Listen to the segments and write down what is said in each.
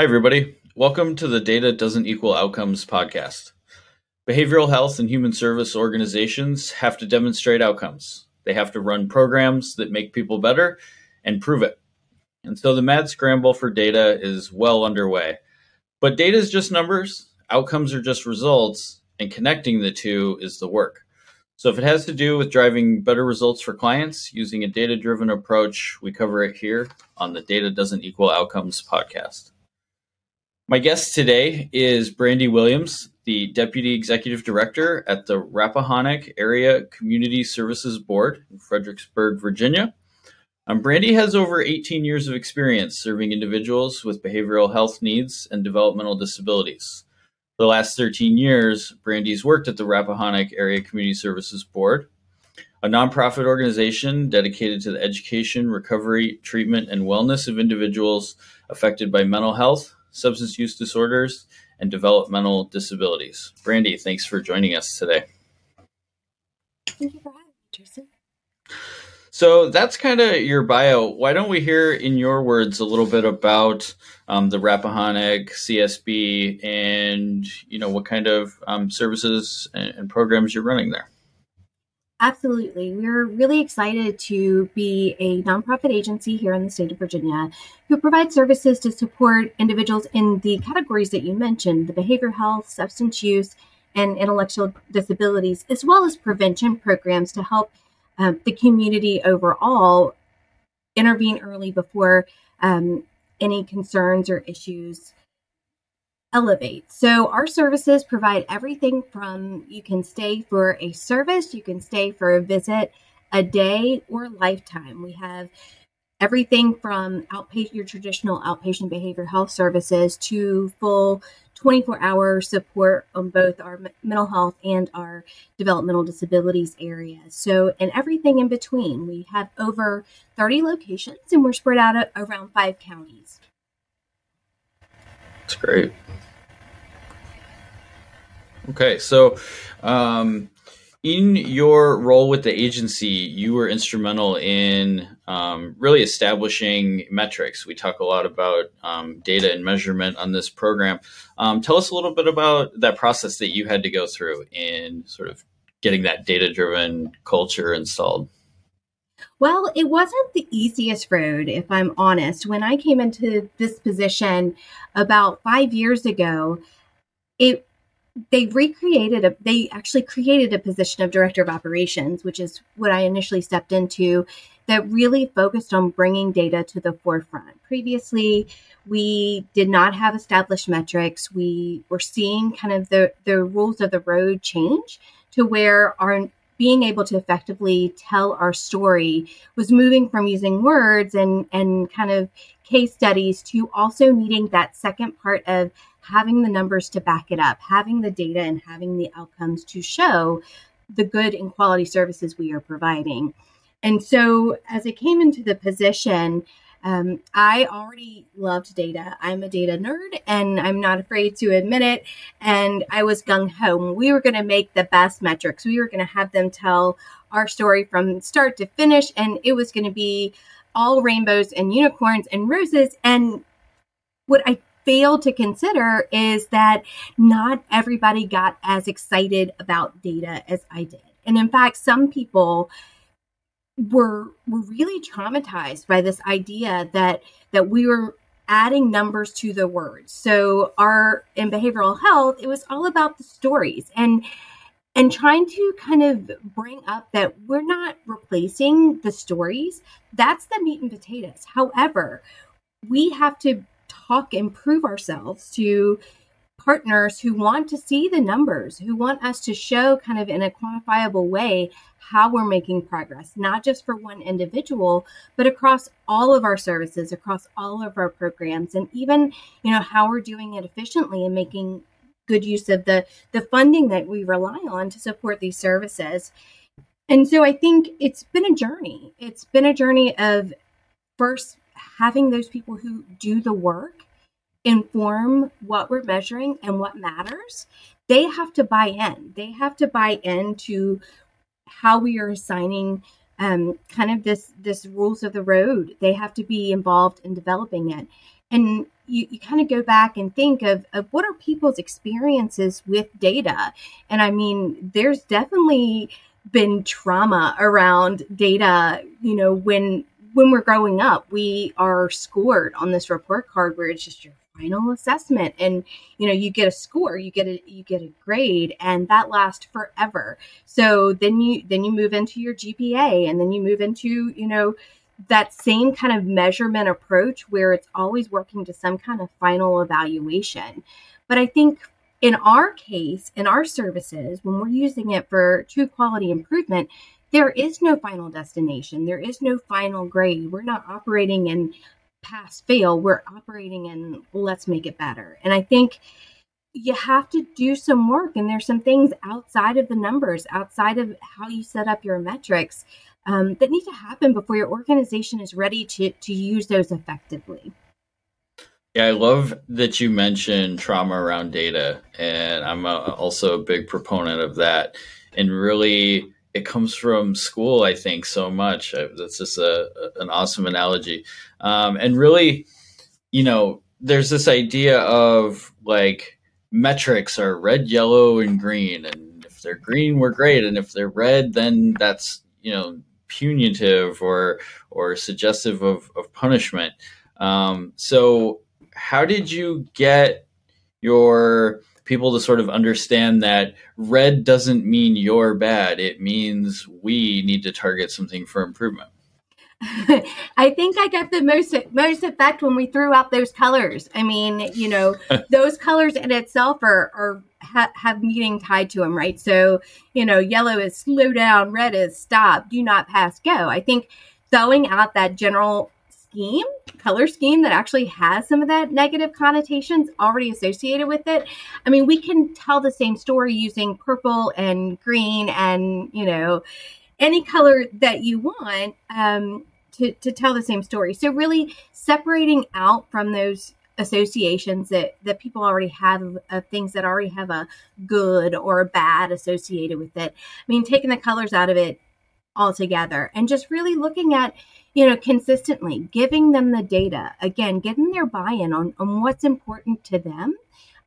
Hi, everybody. Welcome to the Data Doesn't Equal Outcomes podcast. Behavioral health and human service organizations have to demonstrate outcomes. They have to run programs that make people better and prove it. And so the mad scramble for data is well underway. But data is just numbers, outcomes are just results, and connecting the two is the work. So if it has to do with driving better results for clients using a data driven approach, we cover it here on the Data Doesn't Equal Outcomes podcast. My guest today is Brandy Williams, the Deputy Executive Director at the Rappahannock Area Community Services Board in Fredericksburg, Virginia. Um, Brandy has over 18 years of experience serving individuals with behavioral health needs and developmental disabilities. For the last 13 years, Brandy's worked at the Rappahannock Area Community Services Board, a nonprofit organization dedicated to the education, recovery, treatment, and wellness of individuals affected by mental health, substance use disorders, and developmental disabilities. Brandy, thanks for joining us today. Thank you for having me, Jason. So that's kind of your bio. Why don't we hear in your words a little bit about um, the Rappahannock CSB and you know what kind of um, services and, and programs you're running there? Absolutely. We're really excited to be a nonprofit agency here in the state of Virginia who provides services to support individuals in the categories that you mentioned the behavioral health, substance use, and intellectual disabilities, as well as prevention programs to help um, the community overall intervene early before um, any concerns or issues elevate. So our services provide everything from you can stay for a service, you can stay for a visit, a day, or lifetime. We have everything from outpatient your traditional outpatient behavior health services to full 24 hour support on both our mental health and our developmental disabilities areas. So, and everything in between. We have over 30 locations and we're spread out around five counties. That's great. Okay, so um, in your role with the agency, you were instrumental in um, really establishing metrics. We talk a lot about um, data and measurement on this program. Um, tell us a little bit about that process that you had to go through in sort of getting that data driven culture installed. Well, it wasn't the easiest road, if I'm honest. When I came into this position about five years ago, it they recreated a they actually created a position of director of operations which is what i initially stepped into that really focused on bringing data to the forefront. Previously we did not have established metrics. We were seeing kind of the the rules of the road change to where our being able to effectively tell our story was moving from using words and and kind of case studies to also needing that second part of having the numbers to back it up, having the data and having the outcomes to show the good and quality services we are providing. And so, as I came into the position, um, I already loved data. I'm a data nerd and I'm not afraid to admit it. And I was gung ho. We were going to make the best metrics. We were going to have them tell our story from start to finish. And it was going to be all rainbows and unicorns and roses. And what I failed to consider is that not everybody got as excited about data as I did. And in fact, some people were were really traumatized by this idea that that we were adding numbers to the words. So our in behavioral health, it was all about the stories and and trying to kind of bring up that we're not replacing the stories. That's the meat and potatoes. However, we have to talk and prove ourselves to partners who want to see the numbers, who want us to show kind of in a quantifiable way how we're making progress, not just for one individual, but across all of our services, across all of our programs, and even, you know, how we're doing it efficiently and making good use of the the funding that we rely on to support these services. And so I think it's been a journey. It's been a journey of first having those people who do the work inform what we're measuring and what matters, they have to buy in. They have to buy into how we are assigning um, kind of this this rules of the road. They have to be involved in developing it. and you, you kind of go back and think of, of what are people's experiences with data. And I mean, there's definitely been trauma around data, you know, when when we're growing up, we are scored on this report card where it's just your final assessment and you know you get a score you get a you get a grade and that lasts forever so then you then you move into your gpa and then you move into you know that same kind of measurement approach where it's always working to some kind of final evaluation. But I think in our case, in our services, when we're using it for true quality improvement, there is no final destination. There is no final grade. We're not operating in pass fail. We're operating in let's make it better. And I think you have to do some work and there's some things outside of the numbers outside of how you set up your metrics um, that need to happen before your organization is ready to, to use those effectively. Yeah, I love that you mentioned trauma around data, and I'm a, also a big proponent of that. And really, it comes from school, I think, so much. That's just a, an awesome analogy. Um, and really, you know, there's this idea of like metrics are red, yellow, and green, and if they're green, we're great, and if they're red, then that's you know punitive or or suggestive of, of punishment. Um, so, how did you get your people to sort of understand that red doesn't mean you're bad; it means we need to target something for improvement? I think I got the most most effect when we threw out those colors. I mean, you know, those colors in itself are are ha- have meaning tied to them, right? So, you know, yellow is slow down, red is stop, do not pass go. I think throwing out that general scheme, color scheme that actually has some of that negative connotations already associated with it. I mean, we can tell the same story using purple and green and, you know, any color that you want. Um, to, to tell the same story. So really separating out from those associations that that people already have of, of, things that already have a good or a bad associated with it. I mean, taking the colors out of it altogether and just really looking at you know consistently giving them the data. Again getting their buy-in on, on what's important to them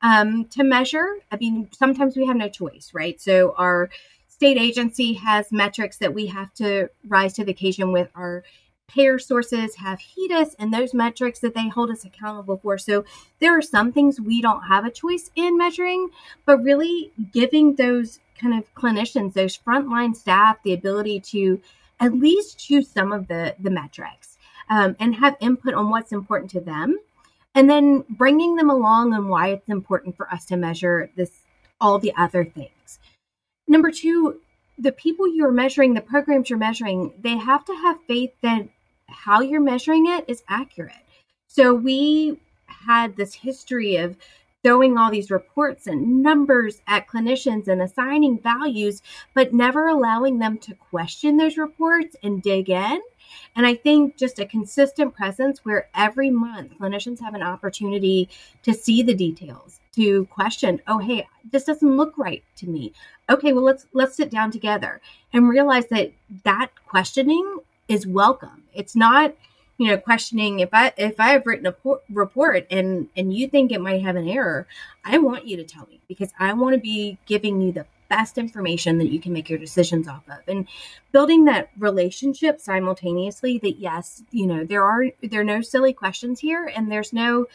um, to measure. I mean sometimes we have no choice right? So our state agency has metrics that we have to rise to the occasion with. Our payer sources have HEDIS and those metrics that they hold us accountable for. So there are some things we don't have a choice in measuring, but really giving those kind of clinicians, those frontline staff, the ability to at least choose some of the, the metrics um, and have input on what's important to them. And then bringing them along on why it's important for us to measure this, all the other things. Number two, the people you're measuring, the programs you're measuring, they have to have faith that how you're measuring it is accurate. So we had this history of throwing all these reports and numbers at clinicians and assigning values, but never allowing them to question those reports and dig in. And I think just a consistent presence where every month clinicians have an opportunity to see the details, to question, oh hey, this doesn't look right to me. Okay, well let's let's sit down together and realize that that questioning is welcome. It's not, you know, questioning if I if I have written a report and and you think it might have an error, I want you to tell me because I want to be giving you the best information that you can make your decisions off of. And building that relationship simultaneously that yes you know there are there are no silly questions here and there's no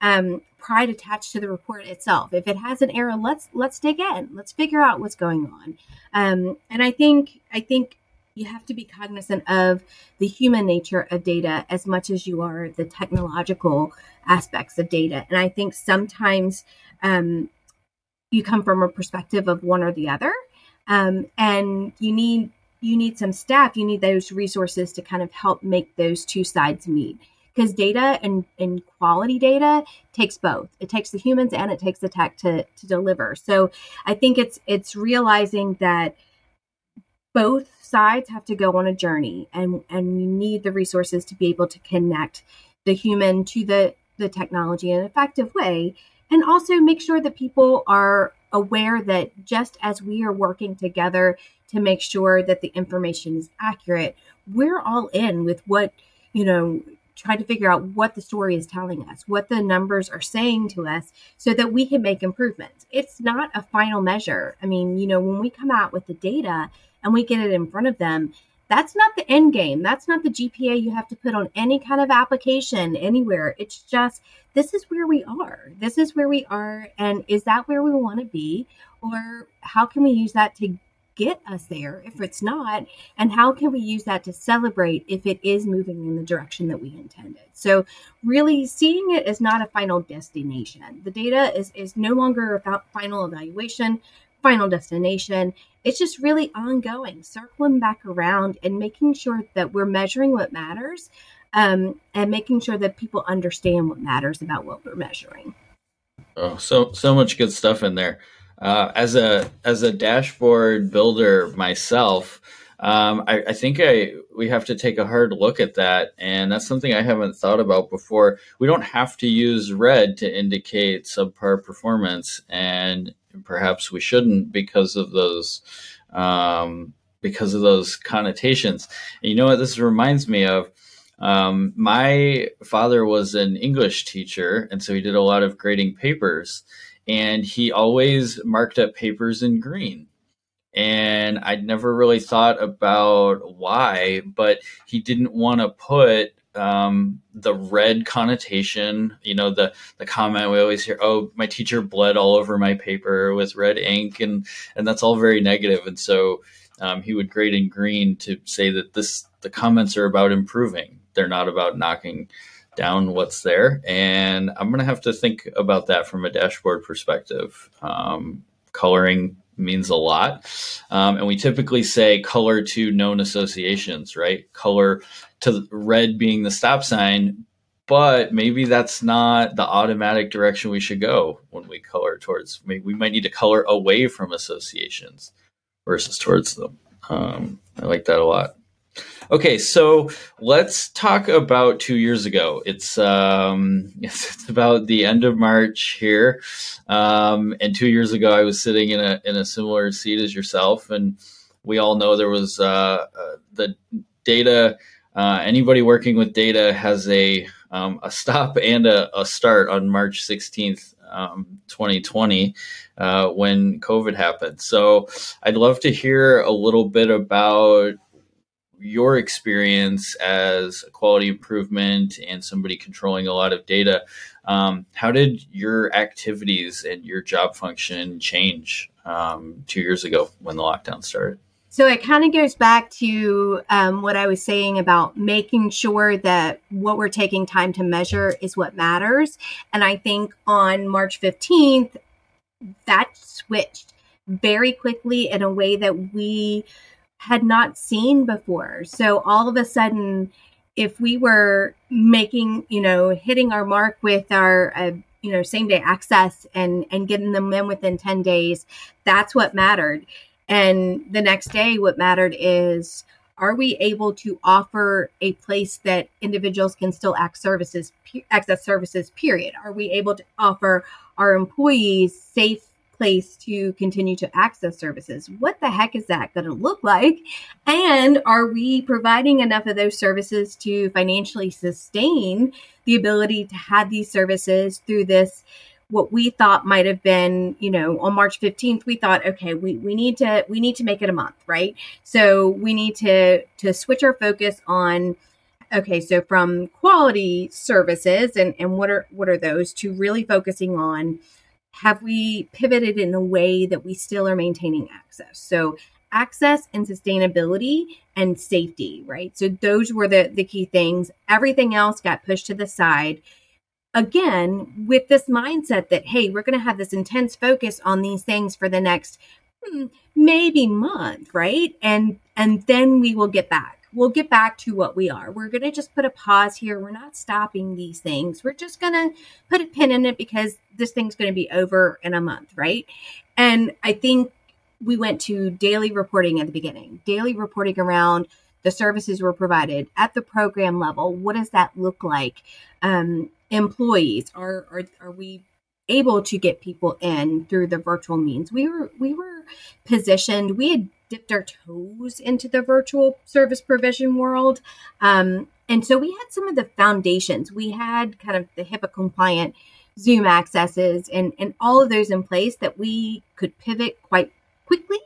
um, pride attached to the report itself. If it has an error let's let's dig in. Let's figure out what's going on. Um, and i think i think you have to be cognizant of the human nature of data as much as you are the technological aspects of data. And I think sometimes um, you come from a perspective of one or the other, um, and you need you need some staff. You need those resources to kind of help make those two sides meet. Because data and, and quality data takes both. It takes the humans and it takes the tech to, to deliver. So I think it's it's realizing that both sides have to go on a journey and and you need the resources to be able to connect the human to the the technology in an effective way and also make sure that people are aware that just as we are working together to make sure that the information is accurate we're all in with what you know trying to figure out what the story is telling us, what the numbers are saying to us, so that we can make improvements. It's not a final measure. I mean, you know, when we come out with the data and we get it in front of them, that's not the end game. That's not the GPA you have to put on any kind of application anywhere. It's just this is where we are. This is where we are. And is that where we want to be? Or how can we use that to get us there if it's not? And how can we use that to celebrate if it is moving in the direction that we intended? So, really seeing it as not a final destination. The data is, is no longer a final evaluation, final destination. It's just really ongoing, circling back around and making sure that we're measuring what matters um, and making sure that people understand what matters about what we're measuring. Oh, so so much good stuff in there. Uh, as a as a dashboard builder myself, um, I, I, think I we have to take a hard look at that, and that's something I haven't thought about before. We don't have to use red to indicate subpar performance, and perhaps we shouldn't because of those um, because of those connotations. And you know what this reminds me of? Um, my father was an English teacher, and so he did a lot of grading papers, and he always marked up papers in green. And I'd never really thought about why, but he didn't want to put um, the red connotation, you know, the the comment we always hear, "Oh, my teacher bled all over my paper with red ink," and and that's all very negative. And so um, he would grade in green to say that this the comments are about improving; they're not about knocking down what's there. And I'm gonna have to think about that from a dashboard perspective. Um, coloring means a lot. Um, and we typically say color to known associations, right? Color to red being the stop sign, but maybe that's not the automatic direction we should go when we color towards. we might need to color away from associations versus towards them. Um, I like that a lot. Okay, so let's talk about two years ago. It's um, it's about the end of March here, um, and two years ago I was sitting in a in a similar seat as yourself, and we all know there was uh, uh, the data. Uh, anybody working with data has a um, a stop and a, a, start on March sixteenth, um, 2020, uh, when COVID happened. So I'd love to hear a little bit about your experience as a quality improvement and somebody controlling a lot of data, um, how did your activities and your job function change um, two years ago when the lockdown started? So it kind of goes back to um, what I was saying about making sure that what we're taking time to measure is what matters. And I think on March 15th, that switched very quickly in a way that we had not seen before. So all of a sudden, if we were making, you know, hitting our mark with our, uh, you know, same day access and and getting them in within ten days, that's what mattered. And the next day, what mattered is are we able to offer a place that individuals can still access services access services period are we able to offer our employees safe place to continue to access services. What the heck is that going to look like? And are we providing enough of those services to financially sustain the ability to have these services through this? what we thought might have been you know on march 15th we thought okay we, we need to we need to make it a month right so we need to to switch our focus on okay so from quality services and and what are what are those to really focusing on have we pivoted in a way that we still are maintaining access? So, access and sustainability and safety, right? So, those were the, the key things. Everything else got pushed to the side. Again, with this mindset that, hey, we're going to have this intense focus on these things for the next hmm, maybe month, right? And and then we will get back we'll get back to what we are. We're going to just put a pause here. We're not stopping these things. We're just going to put a pin in it because this thing's going to be over in a month, right? And I think we went to daily reporting at the beginning, daily reporting around the services were provided at the program level. What does that look like? Um, employees are, are are we able to get people in through the virtual means? We were we were positioned. We had dipped our toes into the virtual service provision world. Um, And so we had some of the foundations. We had kind of the HIPAA compliant Zoom accesses and, and all of those in place that we could pivot quite quickly.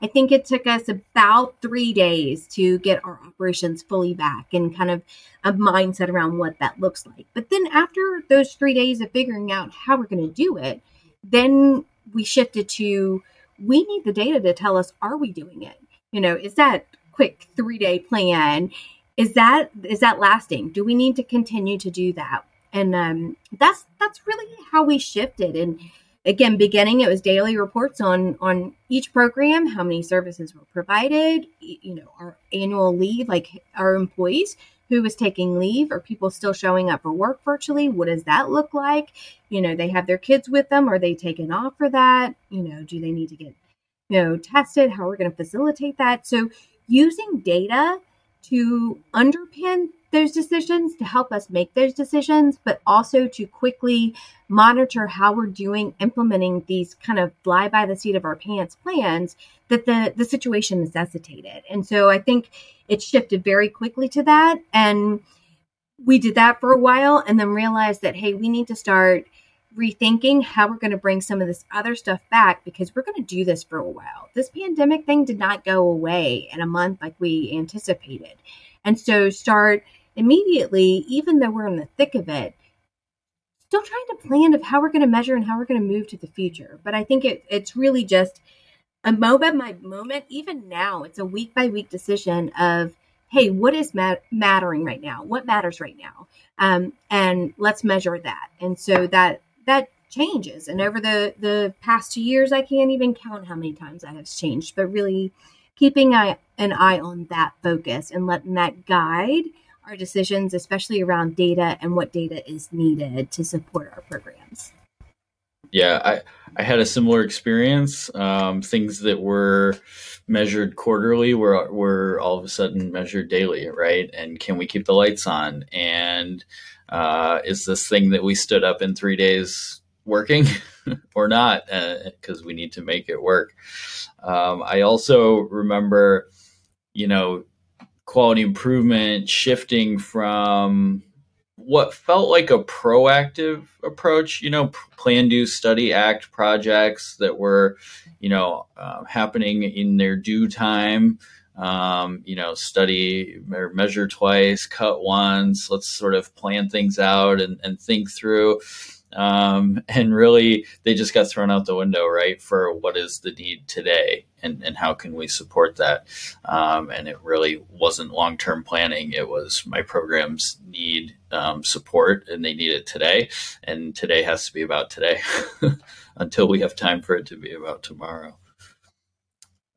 I think it took us about three days to get our operations fully back and kind of a mindset around what that looks like. But then after those three days of figuring out how we're going to do it, then we shifted to we need the data to tell us are we doing it? You know, is that quick three day plan? Is that is that lasting? Do we need to continue to do that? And um, that's that's really how we shifted. And again, beginning it was daily reports on on each program, how many services were provided, you know, our annual leave, like our employees who was taking leave are people still showing up for work virtually what does that look like? You know they have their kids with them are they taken off for that? You know do they need to get you know tested? How are we going to facilitate that? So using data to underpin those decisions to help us make those decisions but also to quickly monitor how we're doing implementing these kind of fly by the seat of our pants plans that the the situation necessitated and so i think it shifted very quickly to that. And we did that for a while and then realized that, hey, we need to start rethinking how we're going to bring some of this other stuff back because we're going to do this for a while. This pandemic thing did not go away in a month like we anticipated. And so start immediately, even though we're in the thick of it, still trying to plan of how we're going to measure and how we're going to move to the future. But I think it, it's really just a moment by moment, even now, it's a week by week decision of, hey, what is mat- mattering right now? What matters right now? Um, and let's measure that. And so that that changes. And over the the past two years, I can't even count how many times that has changed. But really, keeping eye, an eye on that focus and letting that guide our decisions, especially around data and what data is needed to support our programs. Yeah, I I had a similar experience. Um, things that were measured quarterly were were all of a sudden measured daily, right? And can we keep the lights on? And uh, is this thing that we stood up in three days working or not? Because uh, we need to make it work. Um, I also remember, you know, quality improvement shifting from what felt like a proactive approach, you know, plan, do, study, act projects that were, you know, uh, happening in their due time. Um, you know, study or measure twice, cut once. Let's sort of plan things out and, and think through. Um, and really, they just got thrown out the window, right? For what is the need today, and and how can we support that? Um, and it really wasn't long term planning. It was my programs need um, support, and they need it today, and today has to be about today, until we have time for it to be about tomorrow.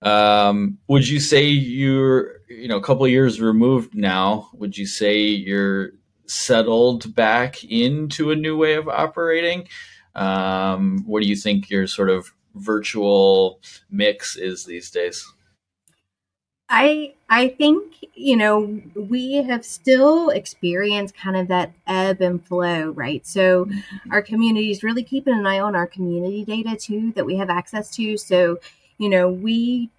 Um, would you say you're, you know, a couple years removed now? Would you say you're settled back into a new way of operating. Um, what do you think your sort of virtual mix is these days? I I think you know we have still experienced kind of that ebb and flow, right? So mm-hmm. our community is really keeping an eye on our community data too that we have access to. So you know we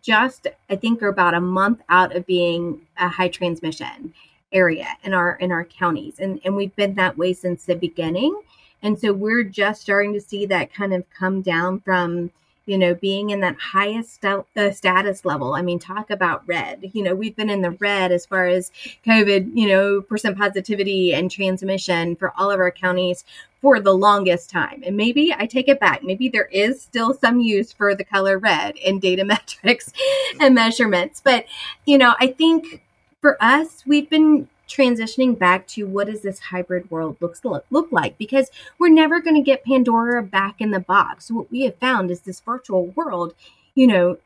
just I think are about a month out of being a high transmission, area in our in our counties. And and we've been that way since the beginning. And so we're just starting to see that kind of come down from you know being in that highest st- uh, status level. I mean talk about red. You know we've been in the red as far as covid you know percent positivity and transmission for all of our counties for the longest time. And maybe i take it back maybe there is still some use for the color red in data metrics and measurements. But you know i think for us, we've been transitioning back to what does this hybrid world looks look, look like because we're never going to get Pandora back in the box. What we have found is this virtual world, you know,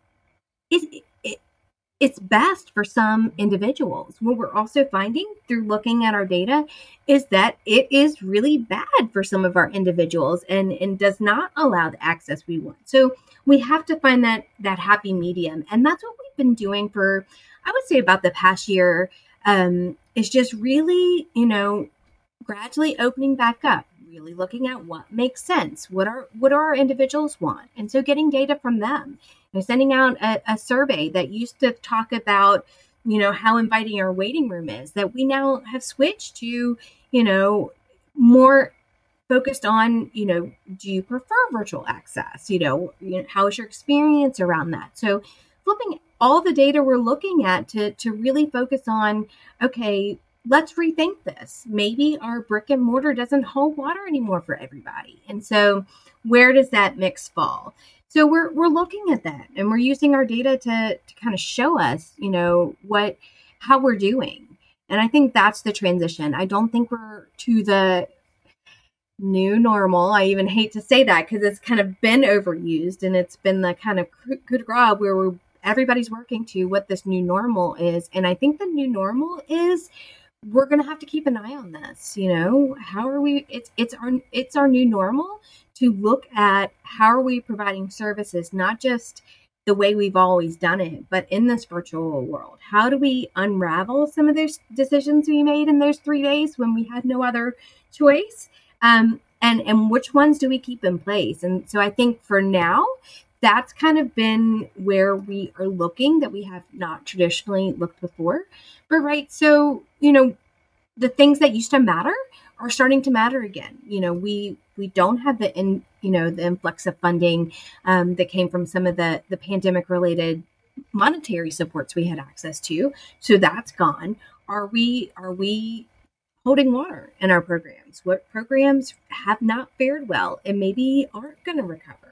it, it it's best for some individuals. What we're also finding through looking at our data is that it is really bad for some of our individuals and, and does not allow the access we want. So we have to find that that happy medium. And that's what we've been doing for I would say about the past year um, is just really, you know, gradually opening back up, really looking at what makes sense, what are what do our individuals want, and so getting data from them. Know, sending out a, a survey that used to talk about you know, how inviting our waiting room is, that we now have switched to, you know, more focused on, you know, do you prefer virtual access? You know, you know how is your experience around that? So flipping all the data we're looking at to to really focus on, okay, let's rethink this. Maybe our brick and mortar doesn't hold water anymore for everybody. And so where does that mix fall? So we're we're looking at that and we're using our data to to kind of show us, you know, what how we're doing. And I think that's the transition. I don't think we're to the new normal. I even hate to say that because it's kind of been overused and it's been the kind of good grab where we're everybody's working to what this new normal is. And I think the new normal is we're going to have to keep an eye on this, you know. How are we it's it's our it's our new normal to look at how are we providing services not just the way we've always done it, but in this virtual world. How do we unravel some of those decisions we made in those 3 days when we had no other choice? Um, and and which ones do we keep in place? And so I think for now, that's kind of been where we are looking that we have not traditionally looked before. But right, so you know, the things that used to matter are starting to matter again. You know, we we don't have the in you know the influx of funding um, that came from some of the the pandemic related monetary supports we had access to, so that's gone. Are we are we holding water in our programs? What programs have not fared well and maybe aren't going to recover?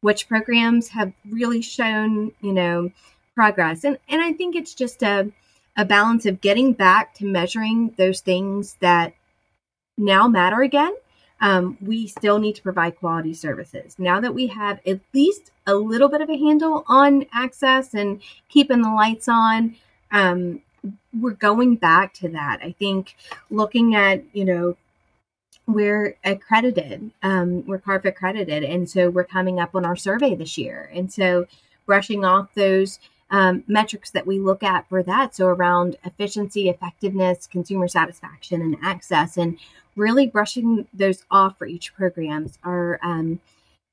Which programs have really shown, you know, progress? And and I think it's just a a balance of getting back to measuring those things that now matter again. Um, we still need to provide quality services. Now that we have at least a little bit of a handle on access and keeping the lights on, um, we're going back to that. I think looking at, you know, we're accredited, um, we're CARF accredited. And so we're coming up on our survey this year. And so brushing off those um, metrics that we look at for that. So around efficiency, effectiveness, consumer satisfaction, and access, and really brushing those off for each programs. Our, um,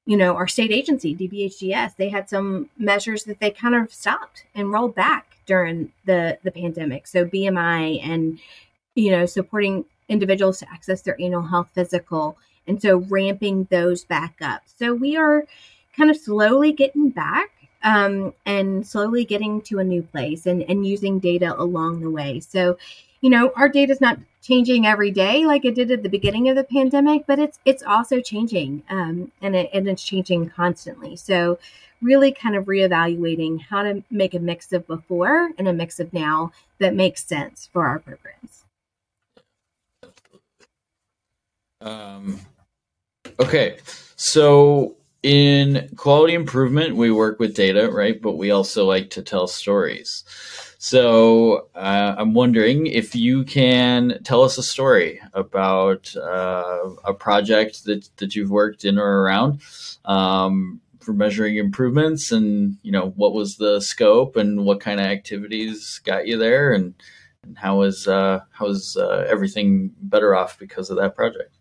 you know, our state agency, DBHDS, they had some measures that they kind of stopped and rolled back during the the pandemic. So BMI and you know supporting individuals to access their annual health physical, and so ramping those back up. So we are kind of slowly getting back um, and slowly getting to a new place and, and using data along the way. So, you know, our data is not changing every day like it did at the beginning of the pandemic, but it's it's also changing um, and it, and it's changing constantly. So, really kind of reevaluating how to make a mix of before and a mix of now that makes sense for our programs. Um, okay, so in quality improvement, we work with data, right? But we also like to tell stories. So uh, I'm wondering if you can tell us a story about uh, a project that, that you've worked in or around. Um, for measuring improvements and you know what was the scope and what kind of activities got you there and, and how is uh, how is uh, everything better off because of that project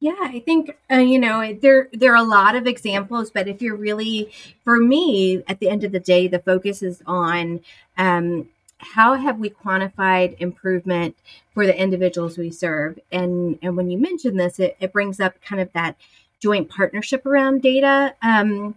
yeah i think uh, you know there there are a lot of examples but if you're really for me at the end of the day the focus is on um, how have we quantified improvement for the individuals we serve and and when you mention this it, it brings up kind of that joint partnership around data um,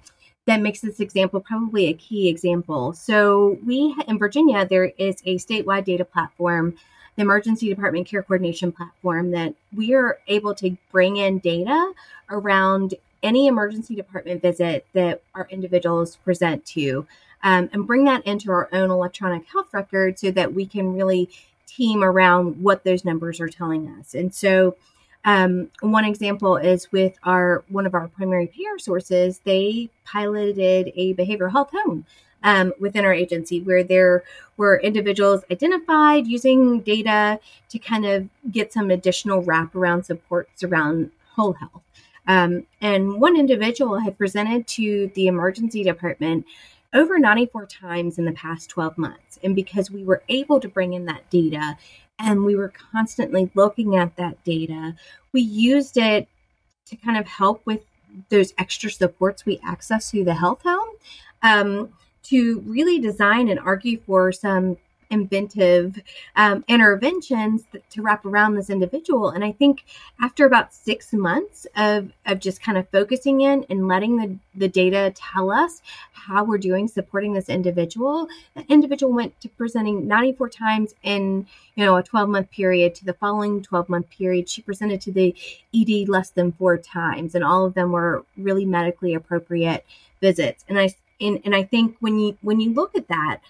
that makes this example probably a key example. So, we in Virginia, there is a statewide data platform, the Emergency Department Care Coordination Platform, that we are able to bring in data around any emergency department visit that our individuals present to um, and bring that into our own electronic health record so that we can really team around what those numbers are telling us. And so, um, one example is with our one of our primary payer sources. They piloted a behavioral health home um, within our agency where there were individuals identified using data to kind of get some additional wraparound supports around whole health. Um, and one individual had presented to the emergency department over 94 times in the past 12 months. And because we were able to bring in that data and we were constantly looking at that data. We used it to kind of help with those extra supports we access through the health home um, to really design and argue for some inventive um, interventions to wrap around this individual. And I think after about six months of, of just kind of focusing in and letting the, the data tell us how we're doing supporting this individual, that individual went to presenting 94 times in you know a 12 month period to the following 12 month period. She presented to the ED less than four times, and all of them were really medically appropriate visits. And I and, and I think when you when you look at that,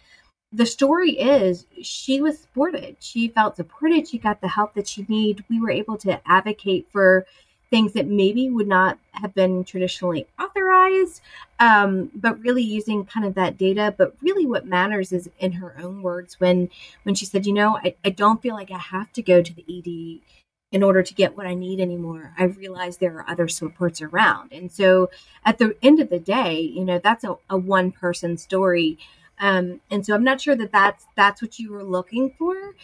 the story is she was supported. She felt supported. She got the help that she needed. We were able to advocate for things that maybe would not have been traditionally authorized, um, but really using kind of that data. But really, what matters is in her own words when when she said, "You know, I, I don't feel like I have to go to the ED." In order to get what I need anymore. I realize there are other supports around. And so at the end of the day, you know, that's a, a one person story. Um, and so I'm not sure that that's, that's what you were looking for.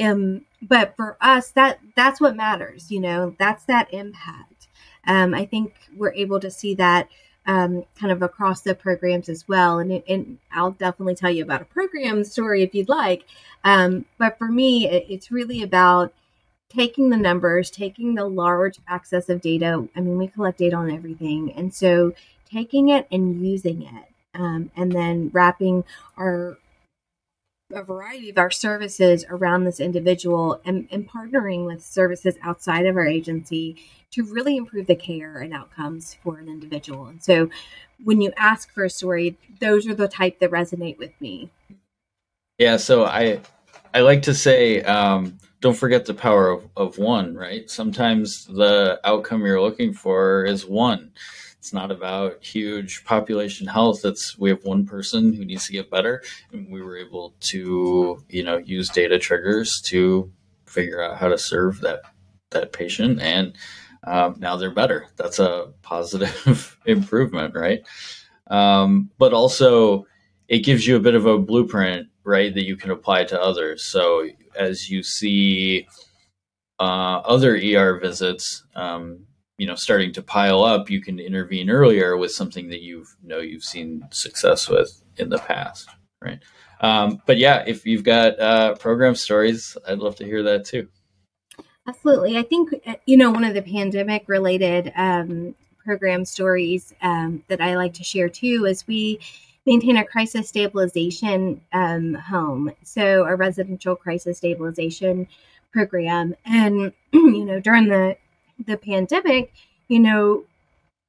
Um, but for us, that, that's what matters, you know, that's that impact. Um, I think we're able to see that um, kind of across the programs as well. And, and I'll definitely tell you about a program story if you'd like. Um, but for me, it, it's really about taking the numbers, taking the large access of data. I mean, we collect data on everything. And so taking it and using it, um, and then wrapping our a variety of our services around this individual and, and partnering with services outside of our agency to really improve the care and outcomes for an individual. And so when you ask for a story, those are the type that resonate with me. Yeah, so I I like to say um, don't forget the power of, of one, right? Sometimes the outcome you're looking for is one. It's not about huge population health. It's we have one person who needs to get better, and we were able to, you know, use data triggers to figure out how to serve that that patient, and um, now they're better. That's a positive improvement, right? Um, but also, it gives you a bit of a blueprint, right, that you can apply to others. So as you see uh, other ER visits, um, you know, starting to pile up, you can intervene earlier with something that you know you've seen success with in the past, right? Um, but yeah, if you've got uh, program stories, I'd love to hear that too. Absolutely, I think uh, you know one of the pandemic related um, program stories um, that I like to share too is we maintain a crisis stabilization um, home, so a residential crisis stabilization program. And you know, during the the pandemic, you know,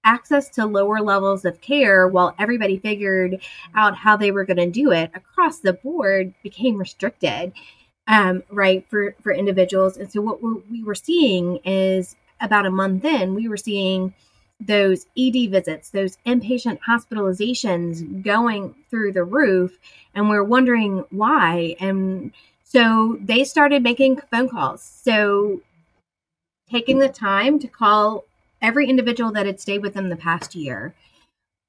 access to lower levels of care while everybody figured out how they were going to do it across the board became restricted um, right for for individuals and so what we were seeing is about a month in we were seeing those ED visits, those inpatient hospitalizations going through the roof. And we're wondering why. And so they started making phone calls. So taking the time to call every individual that had stayed with them the past year.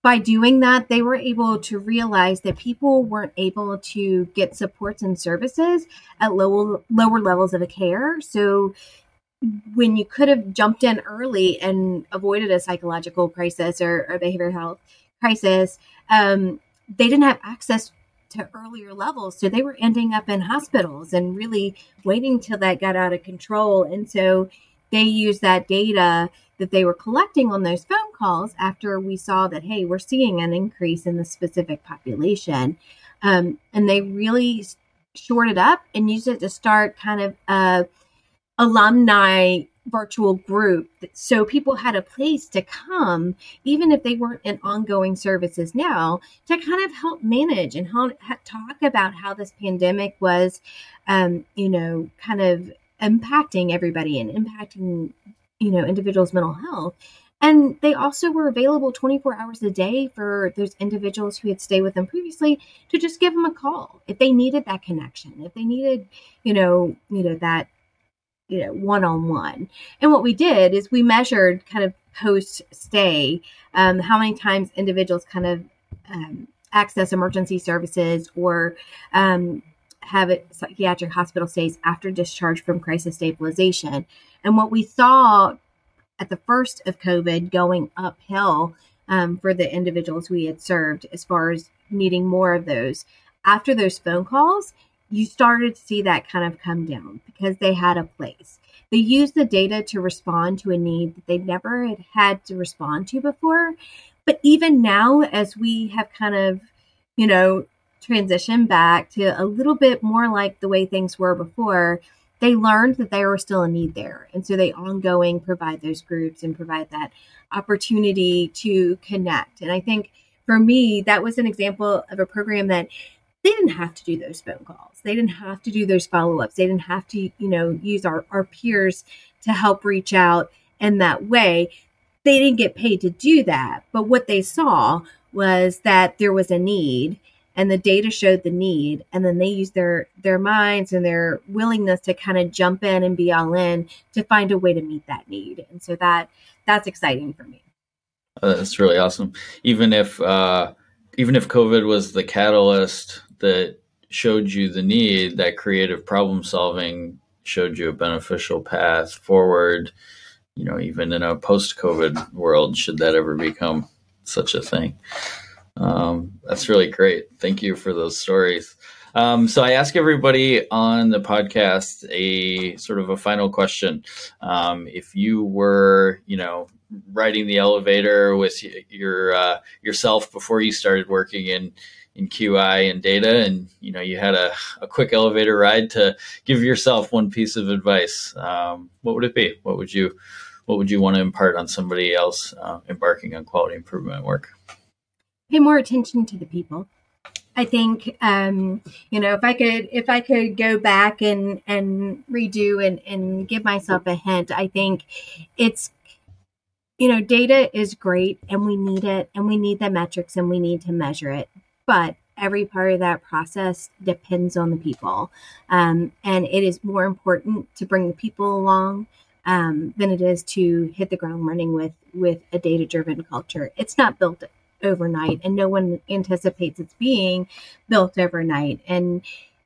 By doing that, they were able to realize that people weren't able to get supports and services at lower lower levels of a care. So when you could have jumped in early and avoided a psychological crisis or, or behavioral health crisis, um, they didn't have access to earlier levels. So they were ending up in hospitals and really waiting till that got out of control. And so they used that data that they were collecting on those phone calls after we saw that, hey, we're seeing an increase in the specific population. Um, and they really shorted up and used it to start kind of uh, alumni virtual group. So people had a place to come even if they weren't in ongoing services now to kind of help manage and help, talk about how this pandemic was um, you know kind of impacting everybody and impacting you know individuals mental health. And they also were available 24 hours a day for those individuals who had stayed with them previously to just give them a call if they needed that connection if they needed you know you know that you know one on one and what we did is we measured kind of post stay um, how many times individuals kind of um, access emergency services or um, have psychiatric hospital stays after discharge from crisis stabilization. And what we saw at the first of covid going uphill um, for the individuals we had served as far as needing more of those after those phone calls you started to see that kind of come down because they had a place. They used the data to respond to a need that they never had had to respond to before. But even now, as we have kind of, you know, transitioned back to a little bit more like the way things were before, they learned that there was still a need there. And so they ongoing provide those groups and provide that opportunity to connect. And I think for me, that was an example of a program that they didn't have to do those phone calls. They didn't have to do those follow ups. They didn't have to, you know, use our, our peers to help reach out in that way. They didn't get paid to do that. But what they saw was that there was a need and the data showed the need and then they used their their minds and their willingness to kind of jump in and be all in to find a way to meet that need and so that that's exciting for me uh, that's really awesome even if uh even if covid was the catalyst that showed you the need that creative problem solving showed you a beneficial path forward you know even in a post covid world should that ever become such a thing um, that's really great. Thank you for those stories. Um, so I ask everybody on the podcast a sort of a final question. Um, if you were, you know, riding the elevator with your uh, yourself before you started working in in QI and data, and you know you had a, a quick elevator ride to give yourself one piece of advice, um, what would it be? What would you what would you want to impart on somebody else uh, embarking on quality improvement work? pay more attention to the people. I think um, you know if I could if I could go back and and redo and and give myself a hint, I think it's you know data is great and we need it and we need the metrics and we need to measure it, but every part of that process depends on the people, um, and it is more important to bring the people along. Um, than it is to hit the ground running with with a data driven culture. It's not built overnight and no one anticipates it's being built overnight and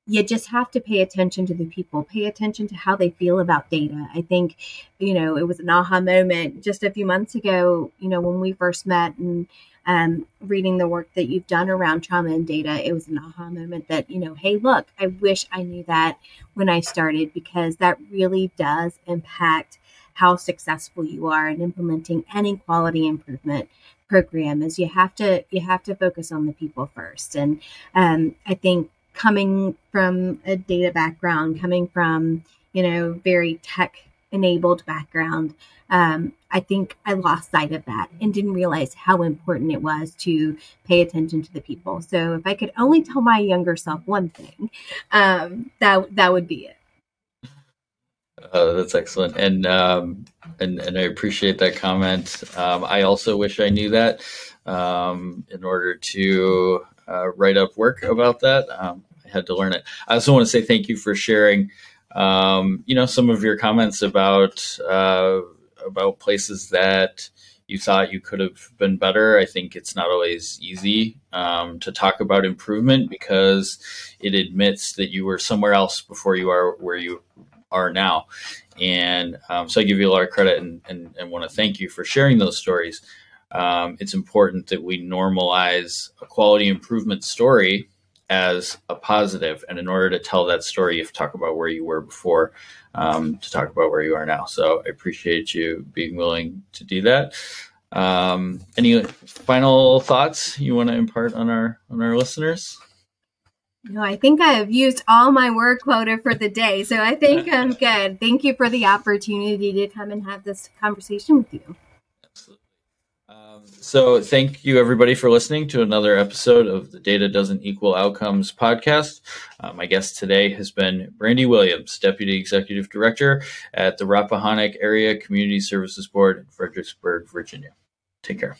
you just have to pay attention to the people pay attention to how they feel about data i think you know it was an aha moment just a few months ago you know when we first met and um, reading the work that you've done around trauma and data it was an aha moment that you know hey look i wish i knew that when i started because that really does impact how successful you are in implementing any quality improvement program is you have to you have to focus on the people first. And um, i think coming from a data background coming from you know very tech enabled background um, i think i lost sight of that and didn't realize how important it was to pay attention to the people so if i could only tell my younger self one thing um, that that would be it uh, that's excellent, and um, and and I appreciate that comment. Um, I also wish I knew that um, in order to uh, write up work about that. Um, I had to learn it. I also want to say thank you for sharing. Um, you know some of your comments about uh, about places that you thought you could have been better. I think it's not always easy um, to talk about improvement because it admits that you were somewhere else before you are where you are now. And um, so I give you a lot of credit and, and, and want to thank you for sharing those stories. Um, it's important that we normalize a quality improvement story as a positive. And in order to tell that story, you have to talk about where you were before um, to talk about where you are now. So I appreciate you being willing to do that. Um, any final thoughts you want to impart on our on our listeners? No, I think I have used all my word quota for the day. So I think I'm good. Thank you for the opportunity to come and have this conversation with you. Um, so thank you everybody for listening to another episode of the Data Doesn't Equal Outcomes podcast. Uh, my guest today has been Brandy Williams, Deputy Executive Director at the Rappahannock Area Community Services Board in Fredericksburg, Virginia. Take care.